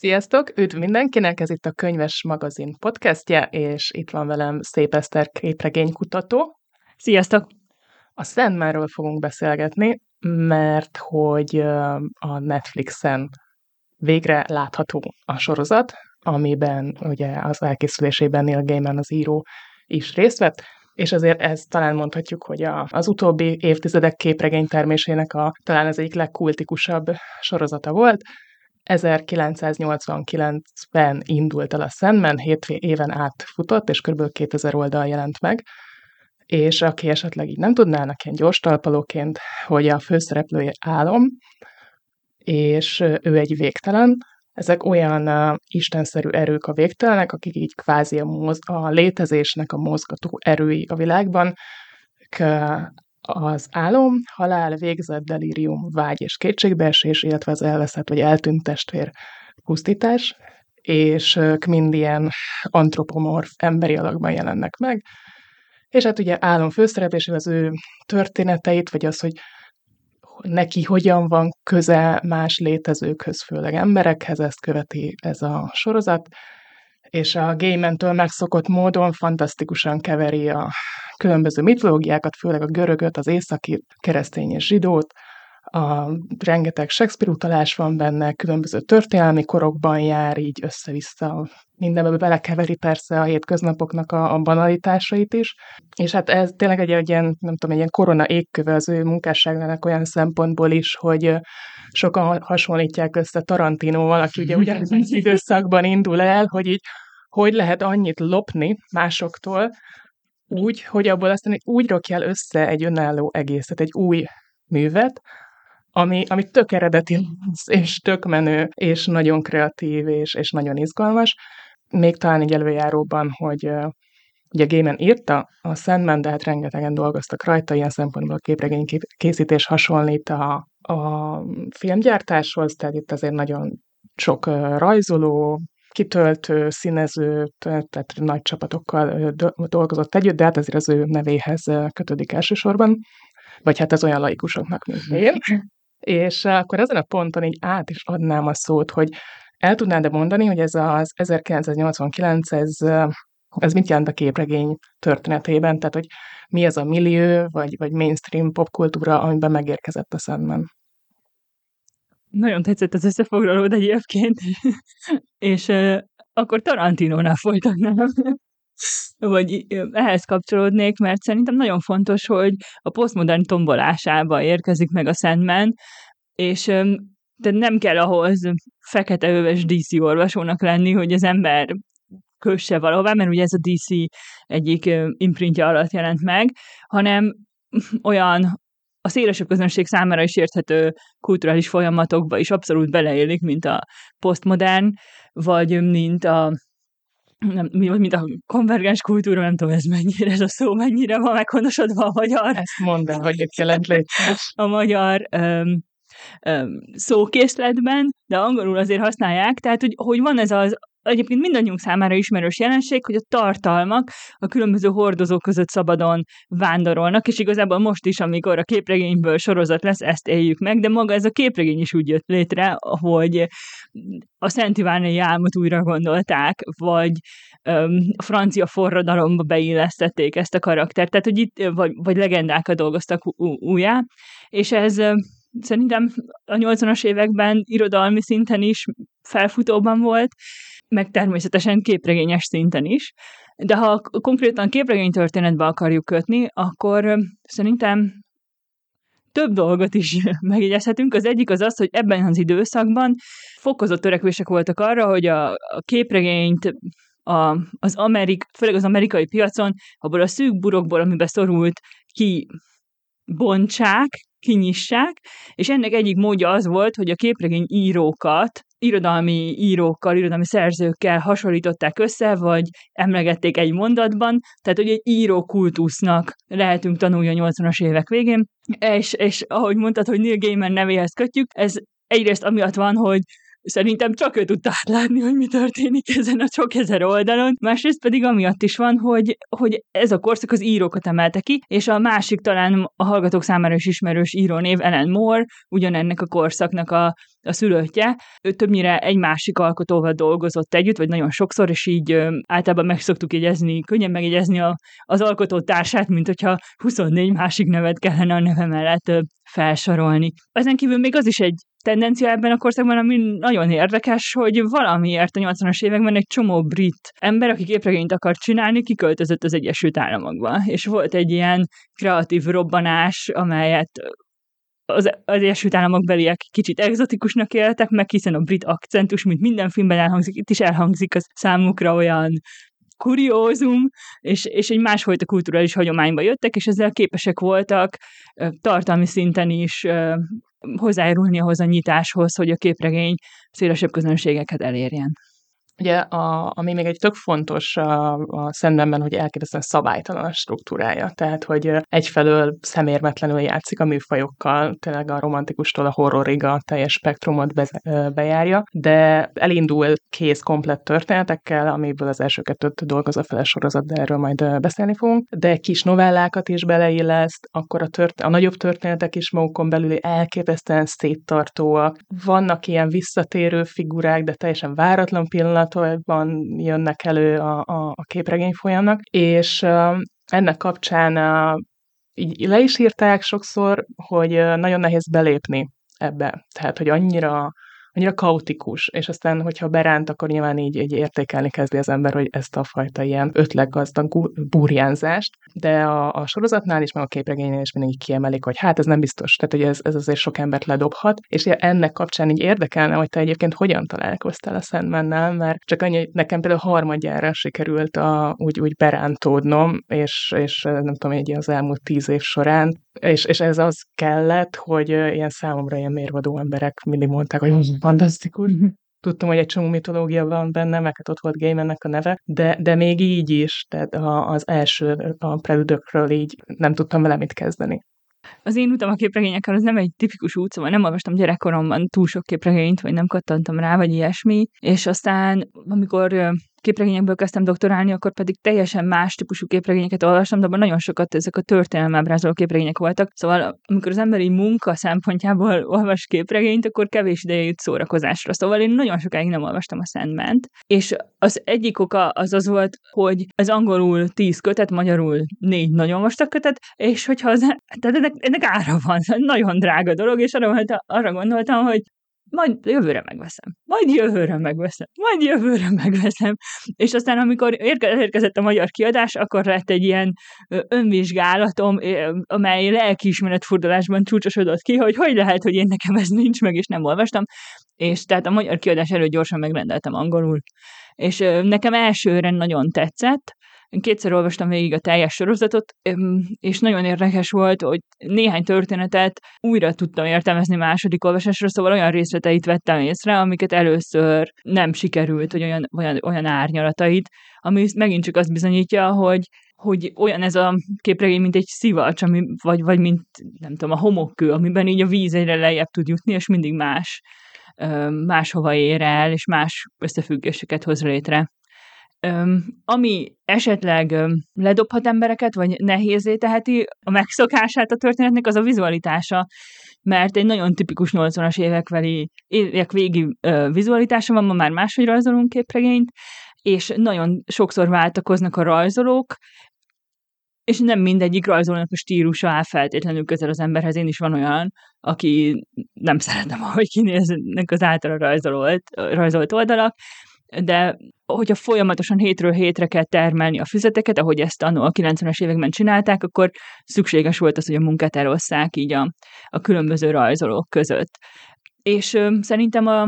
Sziasztok! Üdv mindenkinek! Ez itt a Könyves Magazin podcastje, és itt van velem Szép Eszter képregénykutató. Sziasztok! A Sandmanről fogunk beszélgetni, mert hogy a Netflixen végre látható a sorozat, amiben ugye az elkészülésében Neil Gaiman az író is részt vett, és azért ez talán mondhatjuk, hogy a, az utóbbi évtizedek képregénytermésének a talán az egyik legkultikusabb sorozata volt. 1989-ben indult el a Sandman, 7 éven át futott, és kb. 2000 oldal jelent meg, és aki esetleg így nem tudnának ilyen gyors talpalóként, hogy a főszereplője álom, és ő egy végtelen, ezek olyan uh, istenszerű erők a végtelenek, akik így kvázi a, moz- a létezésnek a mozgató erői a világban, uh, az álom, halál, végzett, delírium, vágy és kétségbeesés, illetve az elveszett vagy eltűnt testvér pusztítás, és ők mind ilyen antropomorf emberi alakban jelennek meg. És hát ugye álom főszereplésével az ő történeteit, vagy az, hogy neki hogyan van köze más létezőkhöz, főleg emberekhez, ezt követi ez a sorozat, és a Gaiman-től megszokott módon fantasztikusan keveri a különböző mitológiákat, főleg a görögöt, az északi keresztény és zsidót, a rengeteg Shakespeare utalás van benne, különböző történelmi korokban jár, így össze-vissza mindenbe belekeveri persze a hétköznapoknak a, a banalitásait is, és hát ez tényleg egy, egy ilyen, nem tudom, egy ilyen korona égköve az ő munkásságnak olyan szempontból is, hogy sokan hasonlítják össze Tarantinoval, aki ugye ugyanaz az időszakban indul el, hogy így hogy lehet annyit lopni másoktól, úgy, hogy abból aztán úgy rakjál össze egy önálló egészet, egy új művet, ami, ami tök eredeti és tök menő, és nagyon kreatív, és, és nagyon izgalmas. Még talán egy előjáróban, hogy ugye Gaiman írta a Sandman, de hát rengetegen dolgoztak rajta, ilyen szempontból a képregény készítés hasonlít a, a filmgyártáshoz, tehát itt azért nagyon sok rajzoló, kitöltő, színező, tehát nagy csapatokkal dolgozott együtt, de hát azért az ő nevéhez kötődik elsősorban, vagy hát az olyan laikusoknak, mint én. És akkor ezen a ponton így át is adnám a szót, hogy el tudnád-e mondani, hogy ez az 1989, ez, ez mit jelent a képregény történetében? Tehát, hogy mi ez a millió, vagy, vagy mainstream popkultúra, amiben megérkezett a Sandman? Nagyon tetszett az összefoglalód egyébként, és uh, akkor Tarantinónál folytatnám. Vagy ehhez kapcsolódnék, mert szerintem nagyon fontos, hogy a posztmodern tombolásába érkezik meg a Sandman, és de nem kell ahhoz fekete öves DC olvasónak lenni, hogy az ember kösse valahová, mert ugye ez a DC egyik imprintja alatt jelent meg, hanem olyan a szélesebb közönség számára is érthető kulturális folyamatokba is abszolút beleélik, mint a posztmodern, vagy mint a nem, mint a konvergens kultúra, nem tudom, ez mennyire, ez a szó mennyire van meghonosodva a magyar. Ezt mondd el, hogy mit jelent A magyar um, um, szókészletben, de angolul azért használják, tehát hogy, hogy van ez az egyébként mindannyiunk számára ismerős jelenség, hogy a tartalmak a különböző hordozók között szabadon vándorolnak, és igazából most is, amikor a képregényből sorozat lesz, ezt éljük meg, de maga ez a képregény is úgy jött létre, hogy a Szent Ivánai álmot újra gondolták, vagy öm, a francia forradalomba beillesztették ezt a karaktert, tehát hogy itt, vagy, vagy legendákat dolgoztak újjá, és ez szerintem a 80-as években irodalmi szinten is felfutóban volt, meg természetesen képregényes szinten is. De ha konkrétan képregény történetbe akarjuk kötni, akkor szerintem több dolgot is megjegyezhetünk. Az egyik az az, hogy ebben az időszakban fokozott törekvések voltak arra, hogy a, képregényt a, az Amerik, főleg az amerikai piacon, abból a szűk burokból, amiben szorult ki bontsák, kinyissák, és ennek egyik módja az volt, hogy a képregény írókat irodalmi írókkal, irodalmi szerzőkkel hasonlították össze, vagy emlegették egy mondatban, tehát hogy egy író kultusznak lehetünk tanulni a 80-as évek végén, és, és ahogy mondtad, hogy Neil Gaiman nevéhez kötjük, ez egyrészt amiatt van, hogy szerintem csak ő tudta átlátni, hogy mi történik ezen a sok ezer oldalon. Másrészt pedig amiatt is van, hogy, hogy ez a korszak az írókat emelte ki, és a másik talán a hallgatók számára is ismerős írónév Ellen Moore, ugyanennek a korszaknak a, a szülöttje. Ő többnyire egy másik alkotóval dolgozott együtt, vagy nagyon sokszor, és így ö, általában meg szoktuk jegyezni, könnyen megjegyezni a, az alkotó társát, mint hogyha 24 másik nevet kellene a neve mellett ö, felsorolni. Ezen kívül még az is egy tendencia ebben a korszakban, ami nagyon érdekes, hogy valamiért a 80-as években egy csomó brit ember, aki képregényt akar csinálni, kiköltözött az Egyesült Államokba. És volt egy ilyen kreatív robbanás, amelyet az, az Egyesült Államok beliek kicsit egzotikusnak éltek meg, hiszen a brit akcentus, mint minden filmben elhangzik, itt is elhangzik, az számukra olyan kuriózum, és, és egy másfajta kulturális hagyományba jöttek, és ezzel képesek voltak tartalmi szinten is hozzájárulni ahhoz a nyitáshoz, hogy a képregény szélesebb közönségeket elérjen. Ugye, a, ami még egy tök fontos a, a szendemben, hogy elképesztően szabálytalan a struktúrája. Tehát, hogy egyfelől szemérmetlenül játszik a műfajokkal, tényleg a romantikustól a horrorig a teljes spektrumot be, bejárja, de elindul kész komplett történetekkel, amiből az első kettőt dolgozza fel a sorozat, de erről majd beszélni fogunk, de kis novellákat is beleilleszt, akkor a, tört, a nagyobb történetek is magukon belül elképesztően széttartóak. Vannak ilyen visszatérő figurák, de teljesen váratlan pillanat, pillanatokban jönnek elő a, a, a képregény folyamnak, és ennek kapcsán így le is írták sokszor, hogy nagyon nehéz belépni ebbe. Tehát, hogy annyira annyira kaotikus, és aztán, hogyha beránt, akkor nyilván így, így értékelni kezdi az ember, hogy ezt a fajta ilyen ötletgazdag burjánzást, de a, a sorozatnál is, meg a képregénynél is mindig kiemelik, hogy hát ez nem biztos, tehát hogy ez, ez azért sok embert ledobhat, és ennek kapcsán így érdekelne, hogy te egyébként hogyan találkoztál a Sandmannel, mert csak annyi, nekem például harmadjára sikerült a, úgy, úgy berántódnom, és, és nem tudom, egy az elmúlt tíz év során, és, és ez az kellett, hogy ilyen számomra ilyen mérvadó emberek mindig mondták, hogy fantasztikus. Mhm. Tudtam, hogy egy csomó mitológia van benne, meg hát ott volt Gaimannek a neve, de, de még így is, tehát az első a preludökről így nem tudtam vele mit kezdeni. Az én utam a képregényekkel az nem egy tipikus út, szóval nem olvastam gyerekkoromban túl sok képregényt, vagy nem kattantam rá, vagy ilyesmi, és aztán amikor képregényekből kezdtem doktorálni, akkor pedig teljesen más típusú képregényeket olvastam, de abban nagyon sokat ezek a történelmábrázoló képregények voltak. Szóval amikor az emberi munka szempontjából olvas képregényt, akkor kevés ideje jut szórakozásra. Szóval én nagyon sokáig nem olvastam a Sandment, és az egyik oka az az volt, hogy az angolul tíz kötet, magyarul négy nagyon vastag kötet, és hogyha az, tehát ennek, ennek ára van, nagyon drága dolog, és arra, arra gondoltam, hogy majd jövőre megveszem, majd jövőre megveszem, majd jövőre megveszem. És aztán, amikor érkezett a magyar kiadás, akkor lett egy ilyen önvizsgálatom, amely lelkiismeret fordulásban csúcsosodott ki, hogy hogy lehet, hogy én nekem ez nincs meg, és nem olvastam. És tehát a magyar kiadás előtt gyorsan megrendeltem angolul. És nekem elsőre nagyon tetszett, én kétszer olvastam végig a teljes sorozatot, és nagyon érdekes volt, hogy néhány történetet újra tudtam értelmezni második olvasásra, szóval olyan részleteit vettem észre, amiket először nem sikerült, hogy olyan, olyan, olyan árnyalatait, ami megint csak azt bizonyítja, hogy hogy olyan ez a képregény, mint egy szivacs, ami, vagy, vagy mint, nem tudom, a homokkő, amiben így a víz egyre lejjebb tud jutni, és mindig más máshova ér el, és más összefüggéseket hoz létre. Öm, ami esetleg öm, ledobhat embereket, vagy nehézé teheti a megszokását a történetnek, az a vizualitása, mert egy nagyon tipikus 80-as évekveli, évek végi ö, vizualitása van, ma már máshogy rajzolunk képregényt, és nagyon sokszor váltakoznak a rajzolók, és nem mindegyik rajzolónak a stílusa áll feltétlenül közel az emberhez. Én is van olyan, aki nem szeretem, ahogy kinéznek az általa rajzolt, rajzolt oldalak, de hogyha folyamatosan hétről hétre kell termelni a füzeteket, ahogy ezt annó a 90-es években csinálták, akkor szükséges volt az, hogy a munkát elosszák így a, a különböző rajzolók között. És ö, szerintem a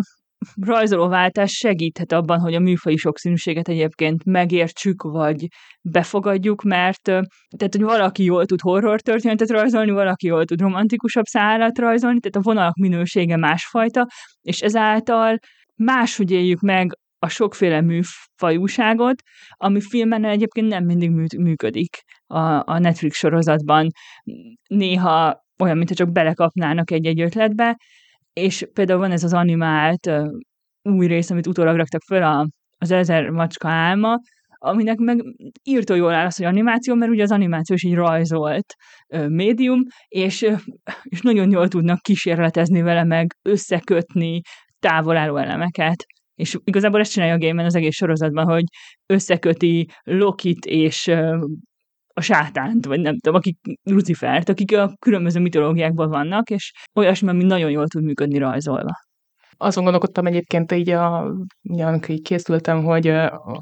rajzolóváltás segíthet abban, hogy a műfai sokszínűséget egyébként megértsük, vagy befogadjuk, mert tehát, hogy valaki jól tud horror történetet rajzolni, valaki jól tud romantikusabb szállat rajzolni, tehát a vonalak minősége másfajta, és ezáltal máshogy éljük meg a sokféle műfajúságot, ami filmen egyébként nem mindig működik a, a Netflix sorozatban. Néha olyan, mintha csak belekapnának egy-egy ötletbe, és például van ez az animált új rész, amit utólag raktak föl, a, az ezer macska álma, aminek meg írtó jól áll az, hogy animáció, mert ugye az animáció is így rajzolt médium, és, és nagyon jól tudnak kísérletezni vele, meg összekötni távolálló elemeket. És igazából ezt csinálja a game az egész sorozatban, hogy összeköti Lokit és a sátánt, vagy nem tudom, akik Lucifert, akik a különböző mitológiákban vannak, és olyasmi, ami nagyon jól tud működni rajzolva. Azon gondolkodtam egyébként így, a, amikor így készültem, hogy,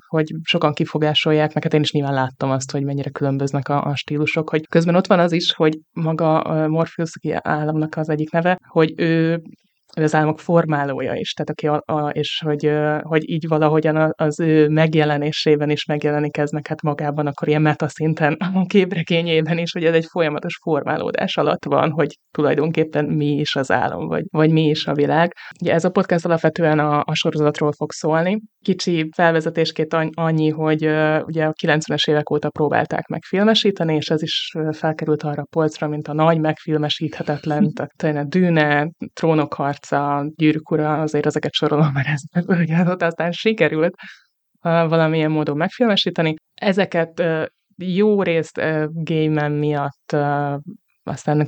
hogy sokan kifogásolják, meg hát én is nyilván láttam azt, hogy mennyire különböznek a, a stílusok, hogy közben ott van az is, hogy maga Morpheus, aki államnak az egyik neve, hogy ő az álmok formálója is, tehát aki a, a, és hogy, hogy így valahogyan az ő megjelenésében is megjelenik ez meg hát magában, akkor ilyen metaszinten a képregényében is, hogy ez egy folyamatos formálódás alatt van, hogy tulajdonképpen mi is az álom, vagy, vagy mi is a világ. Ugye ez a podcast alapvetően a, a sorozatról fog szólni. Kicsi felvezetésként annyi, hogy ugye a 90-es évek óta próbálták megfilmesíteni, és ez is felkerült arra a polcra, mint a nagy megfilmesíthetetlen, tehát a dűne, trónok harca, gyűrűk ura, azért ezeket sorolom, mert ez ott aztán sikerült valamilyen módon megfilmesíteni. Ezeket jó részt game miatt aztán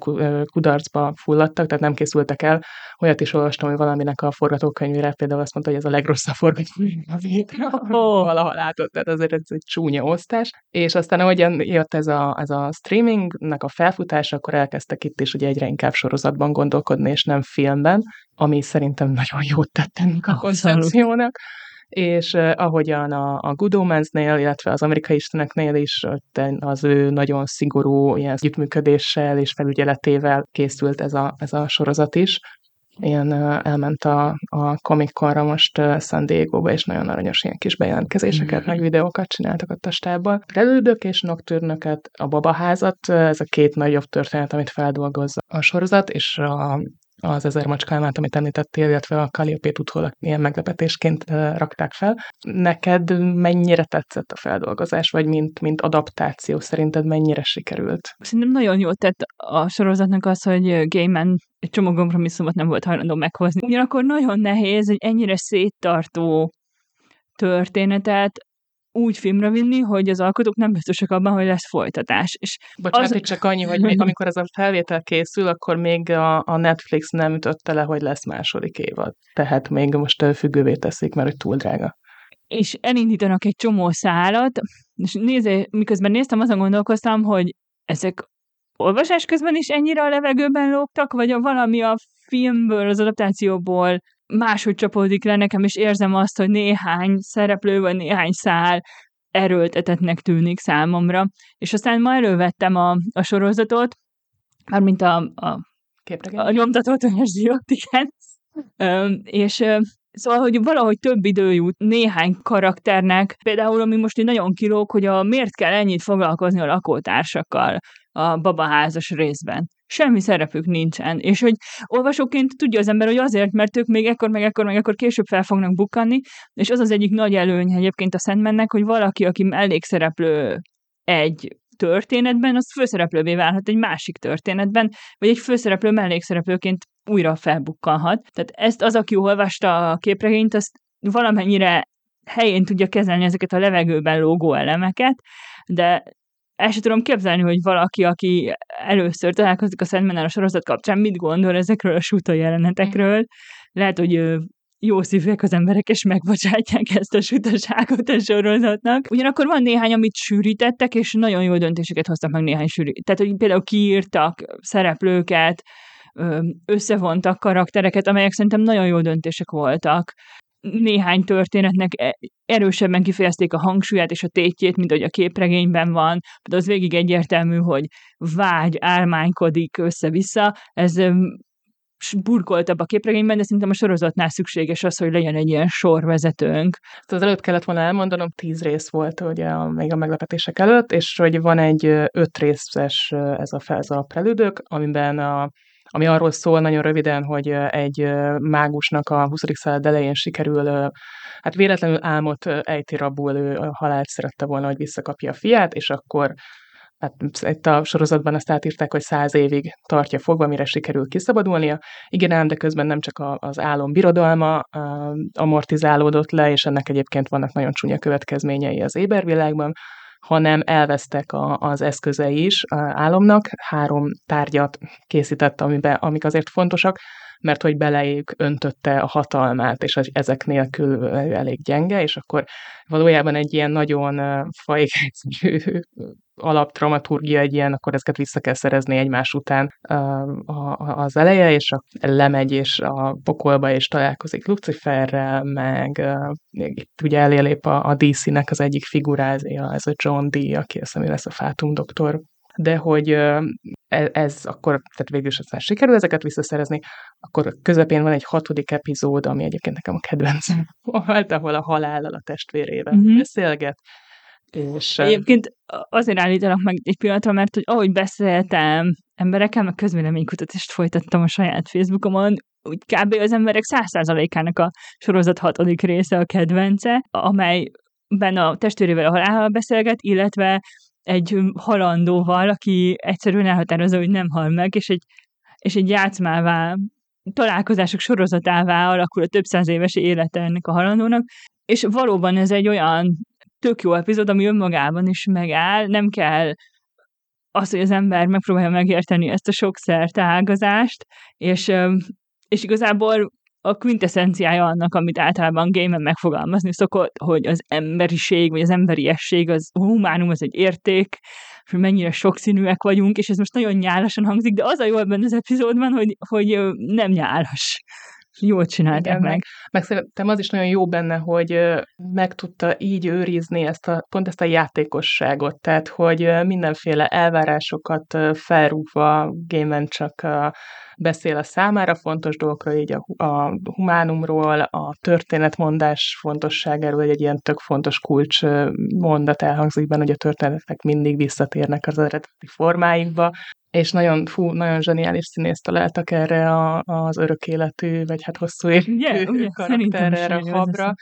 kudarcba fulladtak, tehát nem készültek el. Olyat is olvastam, hogy valaminek a forgatókönyvére például azt mondta, hogy ez a legrosszabb forgatókönyv a végre, oh. valaha látott, tehát azért ez egy csúnya osztás. És aztán ahogyan jött ez a, ez a streamingnek a felfutása, akkor elkezdtek itt is ugye egyre inkább sorozatban gondolkodni, és nem filmben, ami szerintem nagyon jót tett ennek a koncepciónak és ahogyan a, a Good Omens-nél, illetve az amerikai isteneknél is az ő nagyon szigorú ilyen együttműködéssel és felügyeletével készült ez a, ez a sorozat is. Ilyen elment a, a Comic-Conra most uh, San Diego-ba, és nagyon aranyos ilyen kis bejelentkezéseket, mm. meg videókat csináltak ott a stábban. Relődök és Nocturnöket, a Babaházat, ez a két nagyobb történet, amit feldolgozza a sorozat, és a az ezer macskálmát, amit említettél, illetve a Kaliopét utólag ilyen meglepetésként rakták fel. Neked mennyire tetszett a feldolgozás, vagy mint, mint adaptáció szerinted mennyire sikerült? Szerintem nagyon jól tett a sorozatnak az, hogy Gaiman egy csomó kompromisszumot nem volt hajlandó meghozni. Ugyanakkor nagyon nehéz egy ennyire széttartó történetet úgy filmre vinni, hogy az alkotók nem biztosak abban, hogy lesz folytatás. És Bocsánat, az... csak annyi, hogy még, amikor ez a felvétel készül, akkor még a, a Netflix nem ütötte le, hogy lesz második évad. Tehát még most függővé teszik, mert hogy túl drága. És elindítanak egy csomó szálat, és nézé, miközben néztem, azon gondolkoztam, hogy ezek olvasás közben is ennyire a levegőben lógtak, vagy a valami a filmből, az adaptációból máshogy csapódik le nekem, és érzem azt, hogy néhány szereplő, vagy néhány szál erőltetetnek tűnik számomra. És aztán ma elővettem a, a sorozatot, mármint a, a, a nyomtatott önyesdiót, igen. és Szóval, hogy valahogy több idő jut néhány karakternek, például ami most így nagyon kilóg, hogy a miért kell ennyit foglalkozni a lakótársakkal a babaházas részben semmi szerepük nincsen. És hogy olvasóként tudja az ember, hogy azért, mert ők még ekkor, meg ekkor, meg ekkor később fel fognak bukkanni, és az az egyik nagy előny egyébként a Szentmennek, hogy valaki, aki mellékszereplő egy történetben, az főszereplővé válhat egy másik történetben, vagy egy főszereplő mellékszereplőként újra felbukkanhat. Tehát ezt az, aki olvasta a képregényt, azt valamennyire helyén tudja kezelni ezeket a levegőben lógó elemeket, de el sem tudom képzelni, hogy valaki, aki először találkozik a Szent a sorozat kapcsán, mit gondol ezekről a suta jelenetekről. Lehet, hogy jó szívűek az emberek, és megbocsátják ezt a sutaságot a sorozatnak. Ugyanakkor van néhány, amit sűrítettek, és nagyon jó döntéseket hoztak meg néhány sűrű. Tehát, hogy például kiírtak szereplőket, összevontak karaktereket, amelyek szerintem nagyon jó döntések voltak néhány történetnek e, erősebben kifejezték a hangsúlyát és a tétjét, mint ahogy a képregényben van, de az végig egyértelmű, hogy vágy, álmánykodik össze-vissza, ez burkoltabb a képregényben, de szerintem a sorozatnál szükséges az, hogy legyen egy ilyen sorvezetőnk. Az előtt kellett volna elmondanom, tíz rész volt ugye a, még a meglepetések előtt, és hogy van egy öt részes ez a, ez a prelődök, amiben a ami arról szól nagyon röviden, hogy egy mágusnak a 20. század elején sikerül, hát véletlenül álmot ejti rabul, ő halált szerette volna, hogy visszakapja a fiát, és akkor hát itt a sorozatban azt átírták, hogy száz évig tartja fogva, mire sikerül kiszabadulnia. Igen ám, de közben nem csak az álom birodalma amortizálódott le, és ennek egyébként vannak nagyon csúnya következményei az ébervilágban, hanem elvesztek a, az eszközei is a álomnak. Három tárgyat készített, amiben, amik azért fontosak, mert hogy belejük öntötte a hatalmát, és ezek nélkül elég gyenge, és akkor valójában egy ilyen nagyon fajegyszerű alaptramaturgia egy ilyen, akkor ezeket vissza kell szerezni egymás után az eleje, és a, lemegy és a pokolba, és találkozik Luciferrel, meg itt ugye elélép a, a DC-nek az egyik figurázia, ez a John Dee, aki azt hiszem, lesz a Fátum doktor de hogy e, ez akkor, tehát végül is aztán sikerül ezeket visszaszerezni, akkor a közepén van egy hatodik epizód, ami egyébként nekem a kedvencem volt, ahol a halállal a testvérével uh-huh. beszélget, és... Egyébként azért állítanak meg egy pillanatra, mert hogy ahogy beszéltem emberekkel, meg közvéleménykutatást folytattam a saját Facebookomon, úgy kb. az emberek száz százalékának a sorozat hatodik része a kedvence, amelyben a testvérével a halállal beszélget, illetve egy halandóval, aki egyszerűen elhatározza, hogy nem hal meg, és egy, és egy játszmává, találkozások sorozatává alakul a több száz éves élete ennek a halandónak, és valóban ez egy olyan tök jó epizód, ami önmagában is megáll, nem kell az, hogy az ember megpróbálja megérteni ezt a sok ágazást, és, és igazából a quintessenciája annak, amit általában game megfogalmazni szokott, hogy az emberiség, vagy az emberiesség, az a humánum, az egy érték, és mennyire sokszínűek vagyunk, és ez most nagyon nyálasan hangzik, de az a jó ebben az epizódban, hogy, hogy nem nyálas. Jól csinálták Igen, meg. meg. szerintem az is nagyon jó benne, hogy meg tudta így őrizni ezt a, pont ezt a játékosságot, tehát hogy mindenféle elvárásokat felrúgva Game csak beszél a számára fontos dolgokról, így a, a humánumról, a történetmondás fontosságáról, hogy egy ilyen tök fontos kulcs mondat elhangzik benne, hogy a történetek mindig visszatérnek az eredeti formáikba, és nagyon, fú, nagyon zseniális színész találtak erre a, az örök életű, vagy hát hosszú életű yeah, karakterre, erre a habra,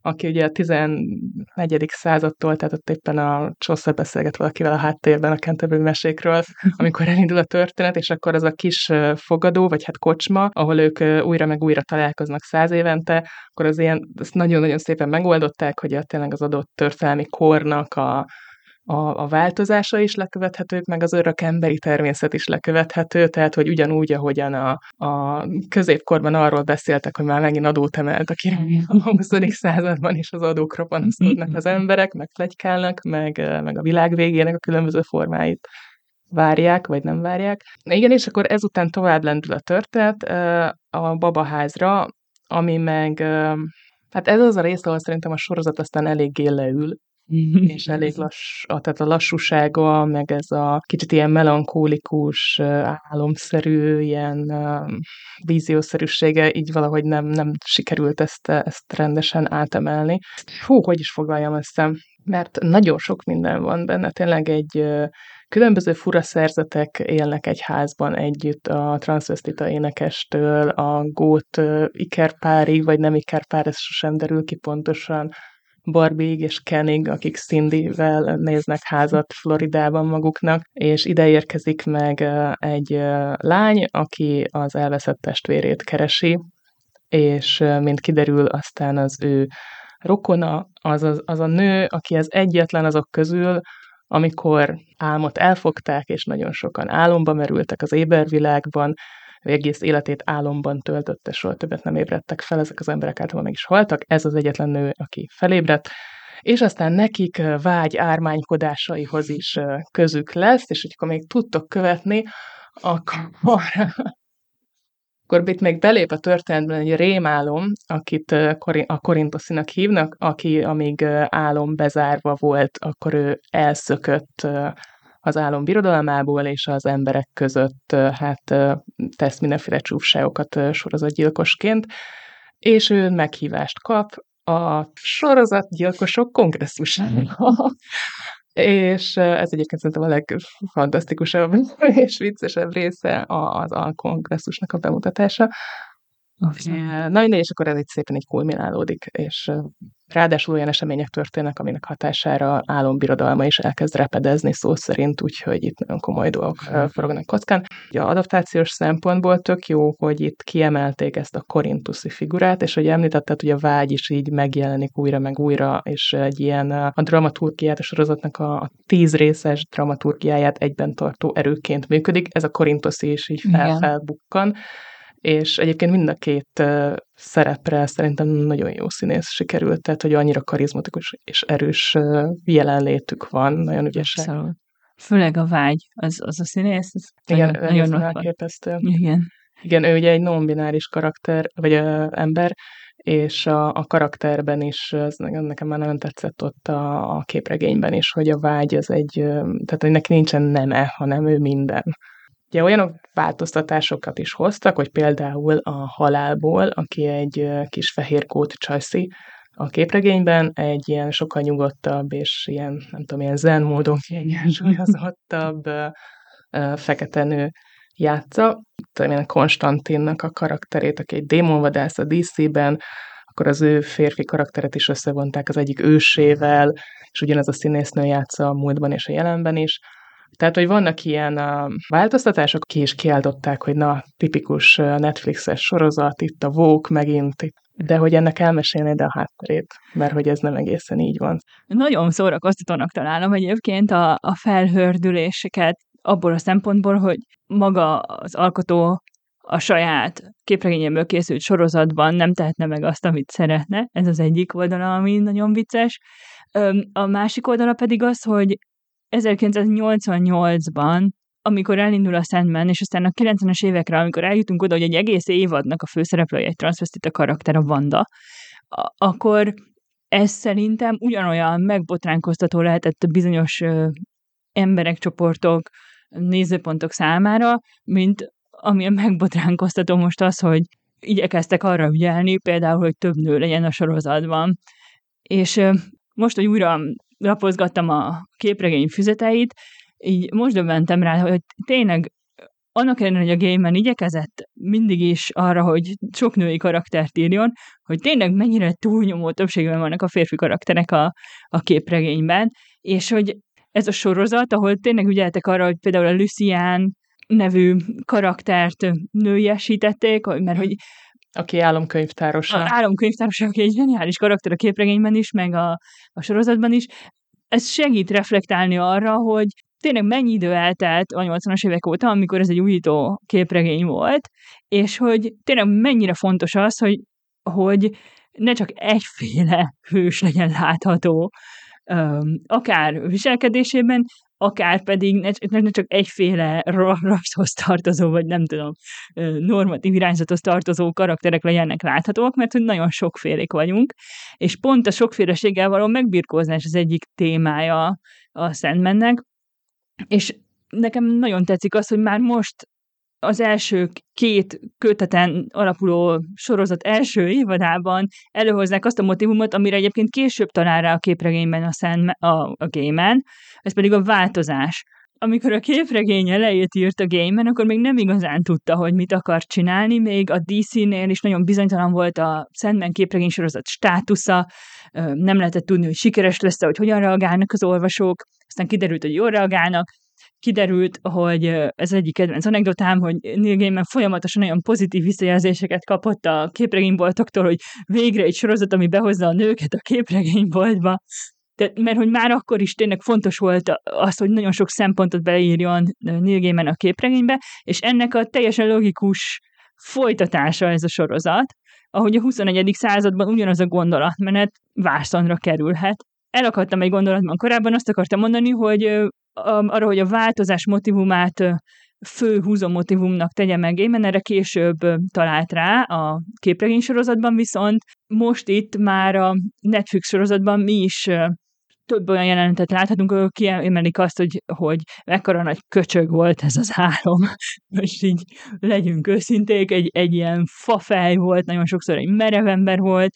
aki ugye a 11. századtól, tehát ott éppen a Chaucer beszélget valakivel a háttérben a Canterbury mesékről, amikor elindul a történet, és akkor az a kis fogadó, vagy hát kocsma, ahol ők újra meg újra találkoznak száz évente, akkor az ilyen, ezt nagyon-nagyon szépen megoldották, hogy a, tényleg az adott történelmi kornak a, a, a változása is lekövethetők, meg az örök emberi természet is lekövethető, tehát hogy ugyanúgy, ahogyan a, a középkorban arról beszéltek, hogy már megint adót emelt, aki a 20. században is az adókra panaszkodnak az emberek, meg plegykálnak, meg, meg a világ végének a különböző formáit várják, vagy nem várják. Igen, és akkor ezután tovább lendül a történet a babaházra, ami meg, hát ez az a rész, ahol szerintem a sorozat aztán eléggé leül, és elég lass, tehát a lassúsága, meg ez a kicsit ilyen melankólikus, álomszerű, ilyen víziószerűsége, így valahogy nem, nem sikerült ezt, ezt rendesen átemelni. Hú, hogy is foglaljam össze? Mert nagyon sok minden van benne, tényleg egy Különböző fura szerzetek élnek egy házban együtt, a transvestita énekestől, a gót ikerpárig, vagy nem ikerpár, ez sosem derül ki pontosan, barbie és Kennig, akik Cindy-vel néznek házat Floridában maguknak, és ide érkezik meg egy lány, aki az elveszett testvérét keresi, és mint kiderül, aztán az ő rokona, az, az, az a nő, aki az egyetlen azok közül, amikor álmot elfogták, és nagyon sokan álomba merültek az ébervilágban, egész életét álomban töltötte, soha többet nem ébredtek fel, ezek az emberek általában meg is haltak, ez az egyetlen nő, aki felébredt, és aztán nekik vágy ármánykodásaihoz is közük lesz, és hogyha még tudtok követni, akkor, akkor itt még belép a történetben egy rémálom, akit a Korintoszinak hívnak, aki amíg álom bezárva volt, akkor ő elszökött az álom birodalmából és az emberek között hát tesz mindenféle csúfságokat sorozatgyilkosként, és ő meghívást kap a sorozatgyilkosok kongresszusára. és ez egyébként szerintem a legfantasztikusabb és viccesebb része az a kongresszusnak a bemutatása. Na mindegy, és akkor ez egy szépen egy kulminálódik, és Ráadásul olyan események történnek, aminek hatására álombirodalma is elkezd repedezni szó szerint, úgyhogy itt nagyon komoly dolgok forognak kockán. Ugye adaptációs szempontból tök jó, hogy itt kiemelték ezt a korintuszi figurát, és hogy említetted, hogy a vágy is így megjelenik újra meg újra, és egy ilyen a dramaturgiát, a sorozatnak a tíz részes dramaturgiáját egyben tartó erőként működik. Ez a korintuszi is így felfelbukkan és egyébként mind a két szerepre szerintem nagyon jó színész sikerült, tehát hogy annyira karizmatikus és erős jelenlétük van, nagyon ügyesek. Abszolút. Főleg a vágy, az, az a színész, az Igen, nagyon, nagyon elképesztő. Igen. Igen, ő ugye egy non-bináris karakter, vagy ö, ember, és a, a karakterben is, ez nekem már nagyon tetszett ott a, a képregényben is, hogy a vágy az egy, tehát hogy neki nincsen neme, hanem ő minden. Ugye olyanok változtatásokat is hoztak, hogy például a halálból, aki egy kis fehér kót csajszi, a képregényben egy ilyen sokkal nyugodtabb és ilyen, nem tudom, ilyen zen módon kiegyensúlyozottabb fekete nő játsza. Tudom, Konstantinnak a karakterét, aki egy démonvadász a DC-ben, akkor az ő férfi karakteret is összevonták az egyik ősével, és ugyanez a színésznő játsza a múltban és a jelenben is. Tehát, hogy vannak ilyen uh, változtatások, ki is kiáltották, hogy na, tipikus Netflixes sorozat, itt a Vogue megint, itt de hogy ennek elmesélnéd a hátterét, mert hogy ez nem egészen így van. Nagyon szórakoztatónak találom egyébként a, a felhördüléseket abból a szempontból, hogy maga az alkotó a saját képregényemből készült sorozatban nem tehetne meg azt, amit szeretne. Ez az egyik oldala, ami nagyon vicces. A másik oldala pedig az, hogy 1988-ban, amikor elindul a Sandman, és aztán a 90-es évekre, amikor eljutunk oda, hogy egy egész évadnak a főszereplője egy transvestita karakter, a Vanda, akkor ez szerintem ugyanolyan megbotránkoztató lehetett a bizonyos ö, emberek, csoportok, nézőpontok számára, mint ami a megbotránkoztató most az, hogy igyekeztek arra ügyelni, például, hogy több nő legyen a sorozatban. És ö, most, hogy újra lapozgattam a képregény füzeteit, így most döbbentem rá, hogy tényleg annak ellenére, hogy a game igyekezett mindig is arra, hogy sok női karaktert írjon, hogy tényleg mennyire túlnyomó többségben vannak a férfi karakterek a, a képregényben, és hogy ez a sorozat, ahol tényleg ügyeltek arra, hogy például a Lucian nevű karaktert nőiesítették, mert hogy aki álomkönyvtárosa. A álomkönyvtárosa, aki egy zseniális karakter a képregényben is, meg a, a sorozatban is. Ez segít reflektálni arra, hogy tényleg mennyi idő eltelt a 80-as évek óta, amikor ez egy újító képregény volt, és hogy tényleg mennyire fontos az, hogy, hogy ne csak egyféle hős legyen látható, akár viselkedésében, akár pedig ne, ne csak egyféle rasszhoz tartozó, vagy nem tudom, normatív irányzathoz tartozó karakterek legyenek láthatóak, mert hogy nagyon sokfélék vagyunk, és pont a sokféleséggel való megbirkózás az egyik témája a Sandmannek, és nekem nagyon tetszik az, hogy már most az első két köteten alapuló sorozat első évadában előhozzák azt a motivumot, amire egyébként később talál rá a képregényben a, Sand, a, a Gaiman, ez pedig a változás. Amikor a képregény elejét írt a Gaiman, akkor még nem igazán tudta, hogy mit akar csinálni, még a DC-nél is nagyon bizonytalan volt a Sandman képregény sorozat státusza, nem lehetett tudni, hogy sikeres lesz hogy hogyan reagálnak az olvasók, aztán kiderült, hogy jól reagálnak, kiderült, hogy ez egyik kedvenc anekdotám, hogy Neil Gaiman folyamatosan olyan pozitív visszajelzéseket kapott a képregényboltoktól, hogy végre egy sorozat, ami behozza a nőket a képregényboltba, de, mert hogy már akkor is tényleg fontos volt az, hogy nagyon sok szempontot beleírjon Neil Gaiman a képregénybe, és ennek a teljesen logikus folytatása ez a sorozat, ahogy a 21. században ugyanaz a gondolatmenet vászonra kerülhet. Elakadtam egy gondolatban korábban, azt akartam mondani, hogy arra, hogy a változás motivumát fő húzó motivumnak tegye meg Émen, erre később talált rá a képregény sorozatban, viszont most itt már a Netflix sorozatban mi is több olyan jelenetet láthatunk, ahol kiemelik azt, hogy, hogy mekkora nagy köcsög volt ez az álom. Most így legyünk őszinték, egy, egy ilyen fafej volt, nagyon sokszor egy merev ember volt,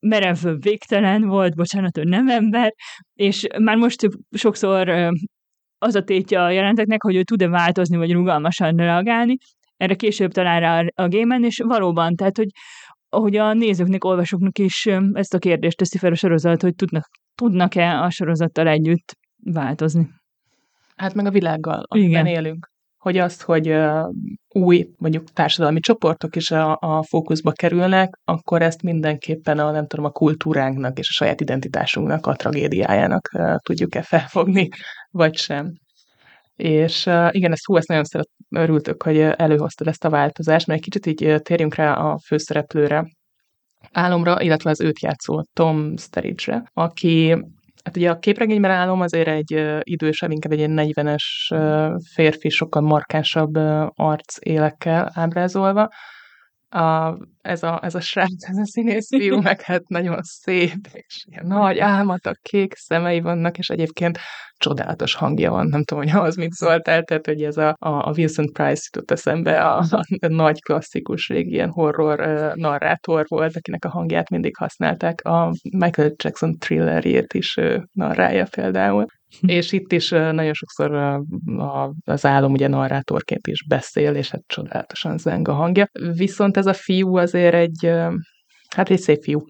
merev végtelen volt, bocsánat, ő nem ember, és már most sokszor az a tétje a jelenteknek, hogy ő tud-e változni, vagy rugalmasan reagálni, erre később talál rá a gémen, és valóban, tehát, hogy hogy a nézőknek, olvasóknak is ezt a kérdést teszi fel a sorozat, hogy tudnak, tudnak-e a sorozattal együtt változni. Hát meg a világgal, amiben Igen. élünk. Hogy azt, hogy új, mondjuk társadalmi csoportok is a, a fókuszba kerülnek, akkor ezt mindenképpen a, nem tudom, a kultúránknak és a saját identitásunknak, a tragédiájának tudjuk-e felfogni, vagy sem. És igen, ezt hú, ezt nagyon szeret, örültök, hogy előhoztad ezt a változást, mert egy kicsit így térjünk rá a főszereplőre, álomra, illetve az őt játszó Tom Sturridge-re, aki Hát ugye a képregényben állom azért egy idősebb, inkább egy ilyen 40-es uh, férfi, sokkal markánsabb arc élekkel ábrázolva, a, ez, a, ez a srác, ez a színész fiú, meg hát nagyon szép, és ilyen nagy álmatak, kék szemei vannak, és egyébként csodálatos hangja van, nem tudom, hogy az mit szóltál, tehát hogy ez a, a, a Wilson Price jutott eszembe, a, a, a nagy klasszikus régi ilyen horror uh, narrátor volt, akinek a hangját mindig használták, a Michael Jackson thrillerjét is uh, narrálja például. És itt is nagyon sokszor az álom ugye narrátorként is beszél, és hát csodálatosan zeng a hangja. Viszont ez a fiú azért egy, hát egy szép fiú.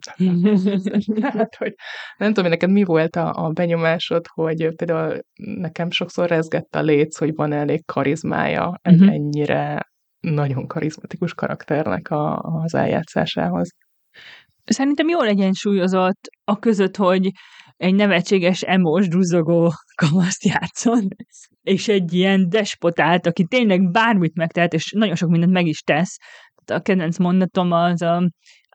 hát, hogy nem tudom, neked mi volt a, a benyomásod, hogy például nekem sokszor rezgett a léc, hogy van elég karizmája egy uh-huh. ennyire nagyon karizmatikus karakternek a, az eljátszásához. Szerintem jól egyensúlyozott a között, hogy egy nevetséges, emos, duzzogó kamaszt játszon, és egy ilyen despotát, aki tényleg bármit megtehet, és nagyon sok mindent meg is tesz. A kedvenc mondatom az a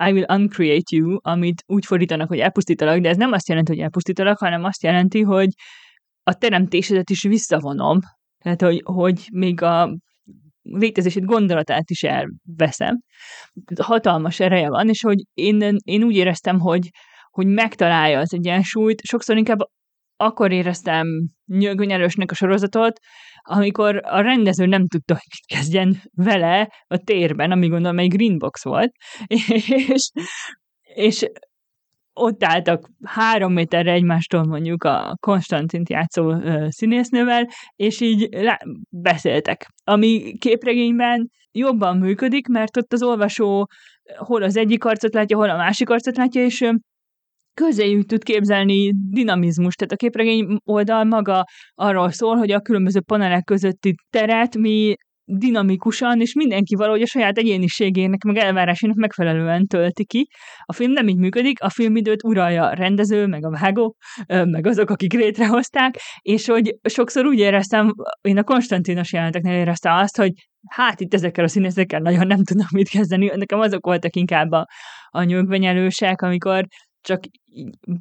I will uncreate you, amit úgy fordítanak, hogy elpusztítalak, de ez nem azt jelenti, hogy elpusztítalak, hanem azt jelenti, hogy a teremtésedet is visszavonom. Tehát, hogy, hogy még a létezését, gondolatát is elveszem. Hatalmas ereje van, és hogy én, én úgy éreztem, hogy, hogy megtalálja az egyensúlyt. Sokszor inkább akkor éreztem nyögönyelősnek a sorozatot, amikor a rendező nem tudta, hogy kezdjen vele a térben, ami gondolom egy greenbox volt, és, és ott álltak három méterre egymástól mondjuk a Konstantint játszó színésznővel, és így beszéltek. Ami képregényben jobban működik, mert ott az olvasó hol az egyik arcot látja, hol a másik arcot látja, és közéjük tud képzelni dinamizmus, tehát a képregény oldal maga arról szól, hogy a különböző panelek közötti teret mi dinamikusan, és mindenki valahogy a saját egyéniségének, meg elvárásának megfelelően tölti ki. A film nem így működik, a filmidőt uralja a rendező, meg a vágó, meg azok, akik létrehozták, és hogy sokszor úgy éreztem, én a Konstantinos jelenteknél éreztem azt, hogy hát itt ezekkel a színészekkel nagyon nem tudom mit kezdeni, nekem azok voltak inkább a, a nyögvenyelősek, amikor csak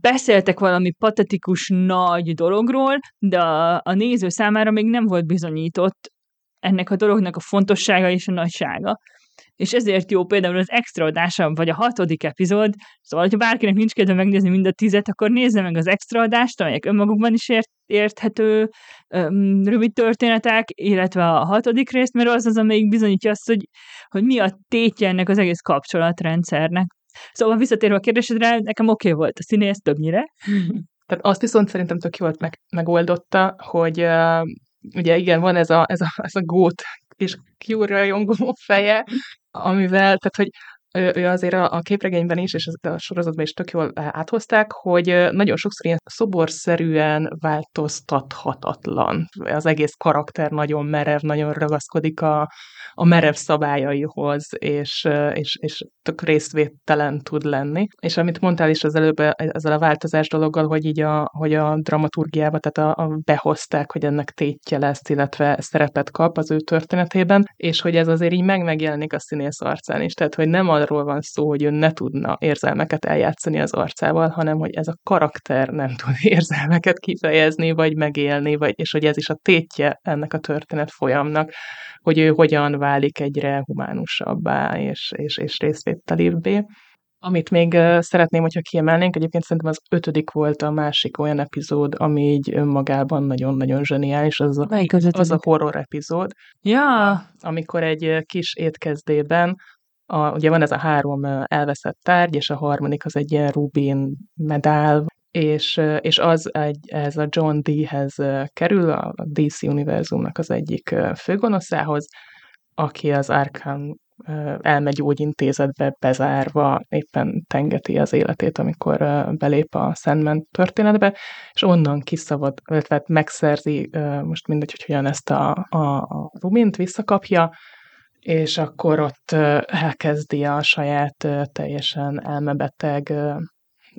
beszéltek valami patetikus nagy dologról, de a, a néző számára még nem volt bizonyított ennek a dolognak a fontossága és a nagysága. És ezért jó például az extra adása, vagy a hatodik epizód, szóval, ha bárkinek nincs kedve megnézni mind a tizet, akkor nézze meg az extra adást, amelyek önmagukban is ért, érthető um, rövid történetek, illetve a hatodik részt, mert az az, amelyik bizonyítja azt, hogy, hogy mi a tétje ennek az egész kapcsolatrendszernek. Szóval visszatérve a kérdésedre, nekem oké okay volt a színész többnyire. Tehát azt viszont szerintem tök jól meg, megoldotta, hogy uh, ugye igen, van ez a, ez a, ez a gót és kiúrrajongó feje, amivel, tehát hogy ő, ő azért a, a képregényben is, és a sorozatban is tök jól áthozták, hogy nagyon sokszor ilyen szoborszerűen változtathatatlan. Az egész karakter nagyon merev, nagyon ragaszkodik a, a merev szabályaihoz, és, és, és tök részvételen tud lenni. És amit mondtál is az előbb ezzel a változás dologgal, hogy így a, hogy a dramaturgiába, tehát a, a behozták, hogy ennek tétje lesz, illetve szerepet kap az ő történetében, és hogy ez azért így meg megjelenik a színész arcán is. Tehát, hogy nem arról van szó, hogy ő ne tudna érzelmeket eljátszani az arcával, hanem hogy ez a karakter nem tud érzelmeket kifejezni, vagy megélni, vagy, és hogy ez is a tétje ennek a történet folyamnak, hogy ő hogyan válik egyre humánusabbá és, és, és részvételibbé. Amit még szeretném, hogyha kiemelnénk, egyébként szerintem az ötödik volt a másik olyan epizód, ami így önmagában nagyon-nagyon zseniális, az a, az, az a horror epizód. Ja. Amikor egy kis étkezdében a, ugye van ez a három elveszett tárgy, és a harmadik az egy ilyen Rubin medál, és, és az egy, ez a John D-hez kerül, a DC univerzumnak az egyik főgonoszához, aki az Arkham elmegyógyintézetbe bezárva éppen tengeti az életét, amikor belép a Sandman történetbe, és onnan kiszabad, illetve megszerzi, most mindegy, hogy hogyan ezt a, a, a Rubint visszakapja, és akkor ott elkezdi a saját teljesen elmebeteg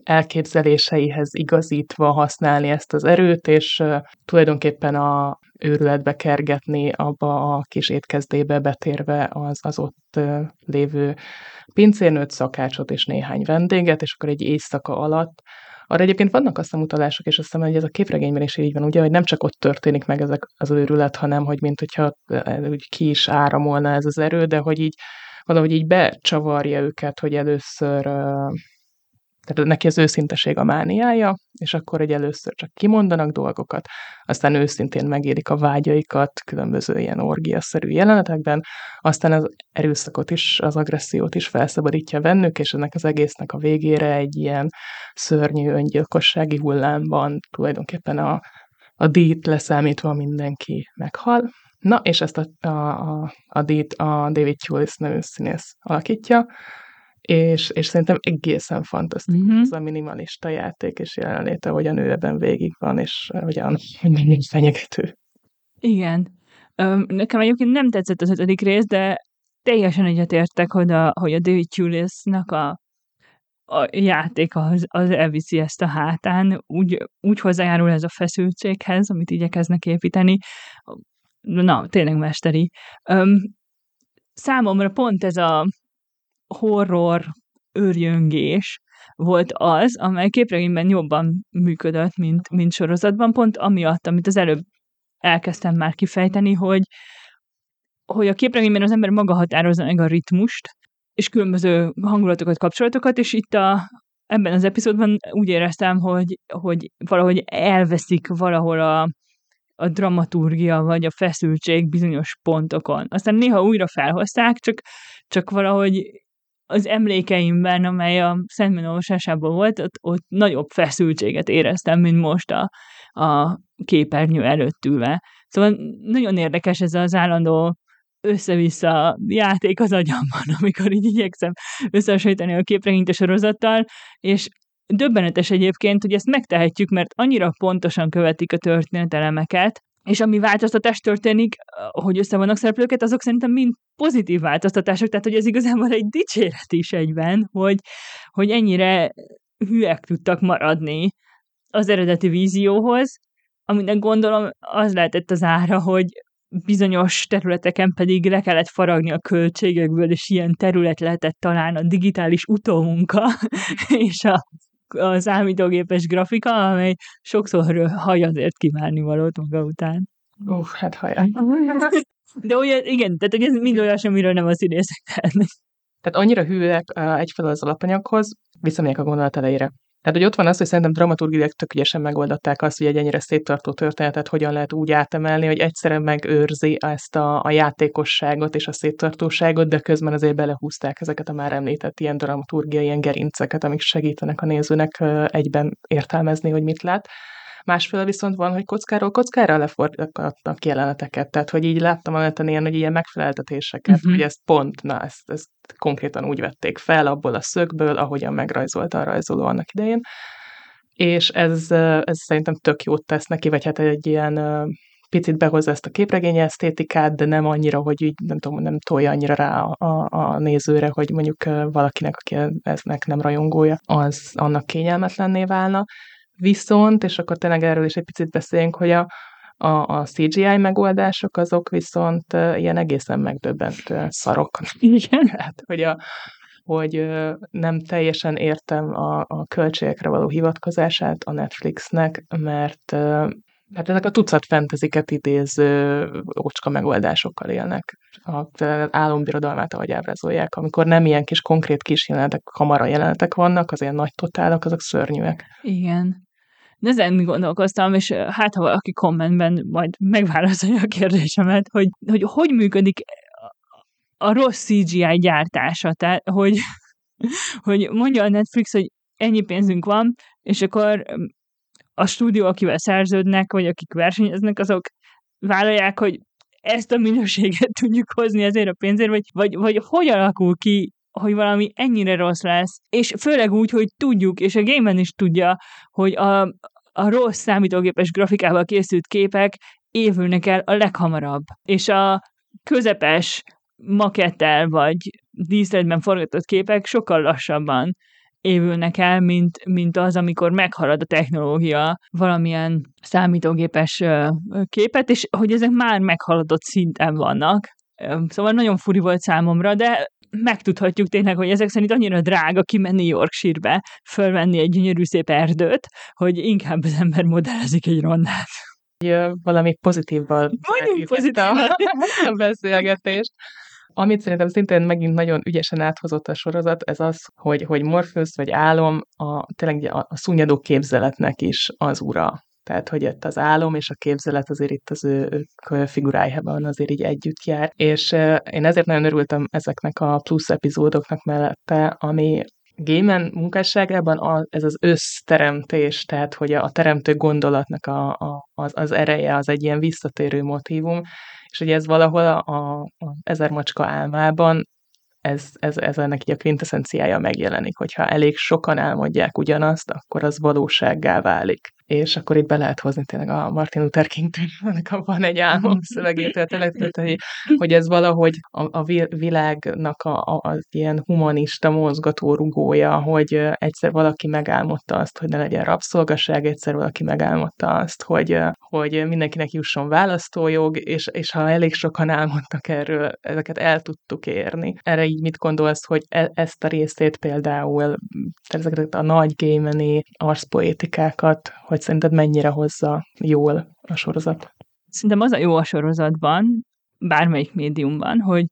elképzeléseihez igazítva használni ezt az erőt, és tulajdonképpen a őrületbe kergetni abba a kis étkezdébe betérve az, az ott lévő pincérnőt, szakácsot és néhány vendéget, és akkor egy éjszaka alatt arra egyébként vannak azt utalások, és azt hiszem, hogy ez a képregényben is így van, ugye, hogy nem csak ott történik meg ezek az őrület, hanem hogy mint hogyha úgy ki is áramolna ez az erő, de hogy így valahogy így becsavarja őket, hogy először tehát neki az őszinteség a mániája, és akkor egy először csak kimondanak dolgokat, aztán őszintén megérik a vágyaikat különböző ilyen orgiaszerű jelenetekben, aztán az erőszakot is, az agressziót is felszabadítja bennük, és ennek az egésznek a végére egy ilyen szörnyű öngyilkossági hullámban tulajdonképpen a, a dít leszámítva mindenki meghal. Na, és ezt a, a, a, a dít a David Hewlis nevű színész alakítja, és, és szerintem egészen fantasztikus mm-hmm. az a minimalista játék és jelenléte, hogyan ő ebben végig van, és hogyan, hogy fenyegető. Igen. Nekem egyébként nem tetszett az ötödik rész, de teljesen egyetértek, hogy a, hogy a David Juliusnak a, a játék az, az elviszi ezt a hátán, úgy, úgy hozzájárul ez a feszültséghez, amit igyekeznek építeni. Na, tényleg mesteri. Um, számomra pont ez a, horror őrjöngés volt az, amely képregényben jobban működött, mint, mint sorozatban, pont amiatt, amit az előbb elkezdtem már kifejteni, hogy, hogy a képregényben az ember maga határozza meg a ritmust, és különböző hangulatokat, kapcsolatokat, és itt a, ebben az epizódban úgy éreztem, hogy, hogy valahogy elveszik valahol a, a dramaturgia vagy a feszültség bizonyos pontokon. Aztán néha újra felhozták, csak, csak valahogy az emlékeimben, amely a Szentmen olvasásában volt, ott, ott nagyobb feszültséget éreztem, mint most a, a képernyő előtt ülve. Szóval nagyon érdekes ez az állandó össze-vissza játék az agyamban, amikor így igyekszem összehasonlítani a képregényt a sorozattal, és döbbenetes egyébként, hogy ezt megtehetjük, mert annyira pontosan követik a történetelemeket, és ami változtatás történik, hogy összevannak szereplőket, azok szerintem mind pozitív változtatások, tehát hogy ez igazából egy dicséret is egyben, hogy, hogy ennyire hülyek tudtak maradni az eredeti vízióhoz, aminek gondolom az lehetett az ára, hogy bizonyos területeken pedig le kellett faragni a költségekből, és ilyen terület lehetett talán a digitális utómunka és a a számítógépes grafika, amely sokszor haj azért kívánni valót maga után. Ó, uh, hát hajaj. De ugye, igen, tehát ez mind olyan, amiről nem a színészek tehetnek. Tehát annyira hűek uh, egyfelől az alapanyaghoz, visszamegyek a gondolat elejére. Tehát, hogy ott van az, hogy szerintem dramaturgileg tök ügyesen megoldották azt, hogy egy ennyire széttartó történetet hogyan lehet úgy átemelni, hogy egyszerűen megőrzi ezt a, a játékosságot és a széttartóságot, de közben azért belehúzták ezeket a már említett ilyen dramaturgiai ilyen gerinceket, amik segítenek a nézőnek egyben értelmezni, hogy mit lát. Másfél viszont van, hogy kockáról kockára lefordítottak jeleneteket, tehát hogy így láttam a neten ilyen, hogy ilyen megfeleltetéseket, uh-huh. hogy ezt pont, na ezt, ezt konkrétan úgy vették fel abból a szögből, ahogyan megrajzolta a rajzoló annak idején, és ez, ez szerintem tök jót tesz neki, vagy hát egy ilyen picit behozza ezt a képregény esztétikát, de nem annyira, hogy így nem tudom, nem tolja annyira rá a, a, a nézőre, hogy mondjuk valakinek, aki eznek nem rajongója, az annak kényelmetlenné válna. Viszont, és akkor tényleg erről is egy picit beszéljünk, hogy a, a, a CGI megoldások azok viszont ilyen egészen megdöbbentően szarok. Igen. hát, hogy, a, hogy nem teljesen értem a, a költségekre való hivatkozását a Netflixnek, mert Hát ezek a tucat fenteziket idéző ócska megoldásokkal élnek. A álombirodalmát, ahogy ábrázolják, amikor nem ilyen kis konkrét kis jelenetek, kamara jelenetek vannak, az ilyen nagy totálok, azok szörnyűek. Igen de ezen gondolkoztam, és hát ha valaki kommentben majd megválaszolja a kérdésemet, hogy hogy, hogy működik a rossz CGI gyártása, tehát hogy, hogy mondja a Netflix, hogy ennyi pénzünk van, és akkor a stúdió, akivel szerződnek, vagy akik versenyeznek, azok vállalják, hogy ezt a minőséget tudjuk hozni ezért a pénzért, vagy, vagy, vagy hogy alakul ki hogy valami ennyire rossz lesz, és főleg úgy, hogy tudjuk, és a game is tudja, hogy a, a rossz számítógépes grafikával készült képek évülnek el a leghamarabb, és a közepes makettel vagy díszletben forgatott képek sokkal lassabban évülnek el, mint, mint az, amikor meghalad a technológia valamilyen számítógépes képet, és hogy ezek már meghaladott szinten vannak. Szóval nagyon furi volt számomra, de megtudhatjuk tényleg, hogy ezek szerint annyira drága kimenni Yorkshire-be, fölvenni egy gyönyörű szép erdőt, hogy inkább az ember modellezik egy rondát. Valami pozitívval Mondjuk pozitívval. a beszélgetést. Amit szerintem szintén megint nagyon ügyesen áthozott a sorozat, ez az, hogy, hogy Morpheus vagy álom a, tényleg a, a szúnyadó képzeletnek is az ura. Tehát, hogy itt az álom és a képzelet azért itt az ő, ő figurájában azért így együtt jár. És én ezért nagyon örültem ezeknek a plusz epizódoknak mellette, ami Gémen munkásságában a, ez az összteremtés, tehát hogy a, a teremtő gondolatnak a, a, az, az ereje, az egy ilyen visszatérő motivum, és hogy ez valahol a, a, a ezer macska álmában ez, ez, ez ennek így a quintessenciája megjelenik, hogyha elég sokan álmodják ugyanazt, akkor az valósággá válik és akkor itt be lehet hozni tényleg a Martin Luther king től van egy álmom szövegétől, hogy, hogy ez valahogy a, a világnak a, a, az ilyen humanista mozgatórugója, hogy egyszer valaki megálmodta azt, hogy ne legyen rabszolgaság, egyszer valaki megálmodta azt, hogy, hogy mindenkinek jusson választójog, és, és ha elég sokan álmodtak erről, ezeket el tudtuk érni. Erre így mit gondolsz, hogy e, ezt a részét például, ezeket a nagy gémeni arszpoétikákat, hogy hogy szerinted mennyire hozza jól a sorozat? Szerintem az a jó a sorozatban, bármelyik médiumban, hogy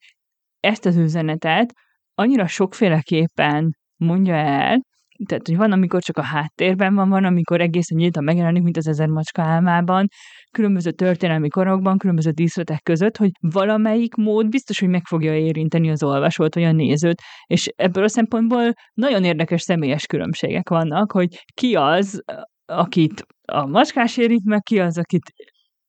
ezt az üzenetet annyira sokféleképpen mondja el, tehát, hogy van, amikor csak a háttérben van, van, amikor egészen nyíltan megjelenik, mint az ezer macska álmában, különböző történelmi korokban, különböző díszletek között, hogy valamelyik mód biztos, hogy meg fogja érinteni az olvasót, vagy a nézőt, és ebből a szempontból nagyon érdekes személyes különbségek vannak, hogy ki az, akit a macskás érint meg, ki az, akit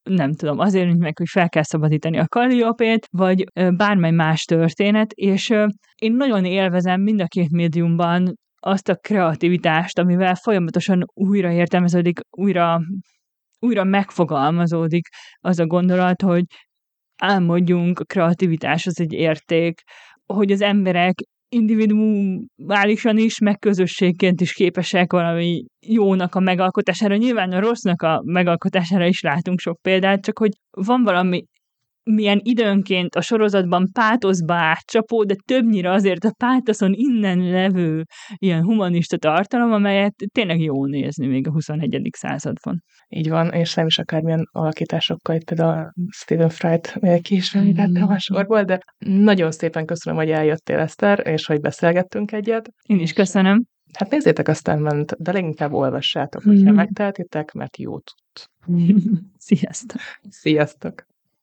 nem tudom, azért érint meg, hogy fel kell szabadítani a kalliopét, vagy bármely más történet, és én nagyon élvezem mind a két médiumban azt a kreativitást, amivel folyamatosan újra értelmeződik, újra, újra megfogalmazódik az a gondolat, hogy álmodjunk, a kreativitás az egy érték, hogy az emberek individuálisan is, meg közösségként is képesek valami jónak a megalkotására. Nyilván a rossznak a megalkotására is látunk sok példát, csak hogy van valami milyen időnként a sorozatban pátoszba átcsapó, de többnyire azért a pátoszon innen levő ilyen humanista tartalom, amelyet tényleg jó nézni még a 21. században. Így van, és nem is akármilyen alakításokkal, itt például Stephen Fry-t ki is a sorból, de nagyon szépen köszönöm, hogy eljöttél, Eszter, és hogy beszélgettünk egyet. Én is köszönöm. Hát nézzétek aztán ment, de leginkább olvassátok, hogyha mm. megtehetitek, mert jó tud. Sziasztok! Sziasztok!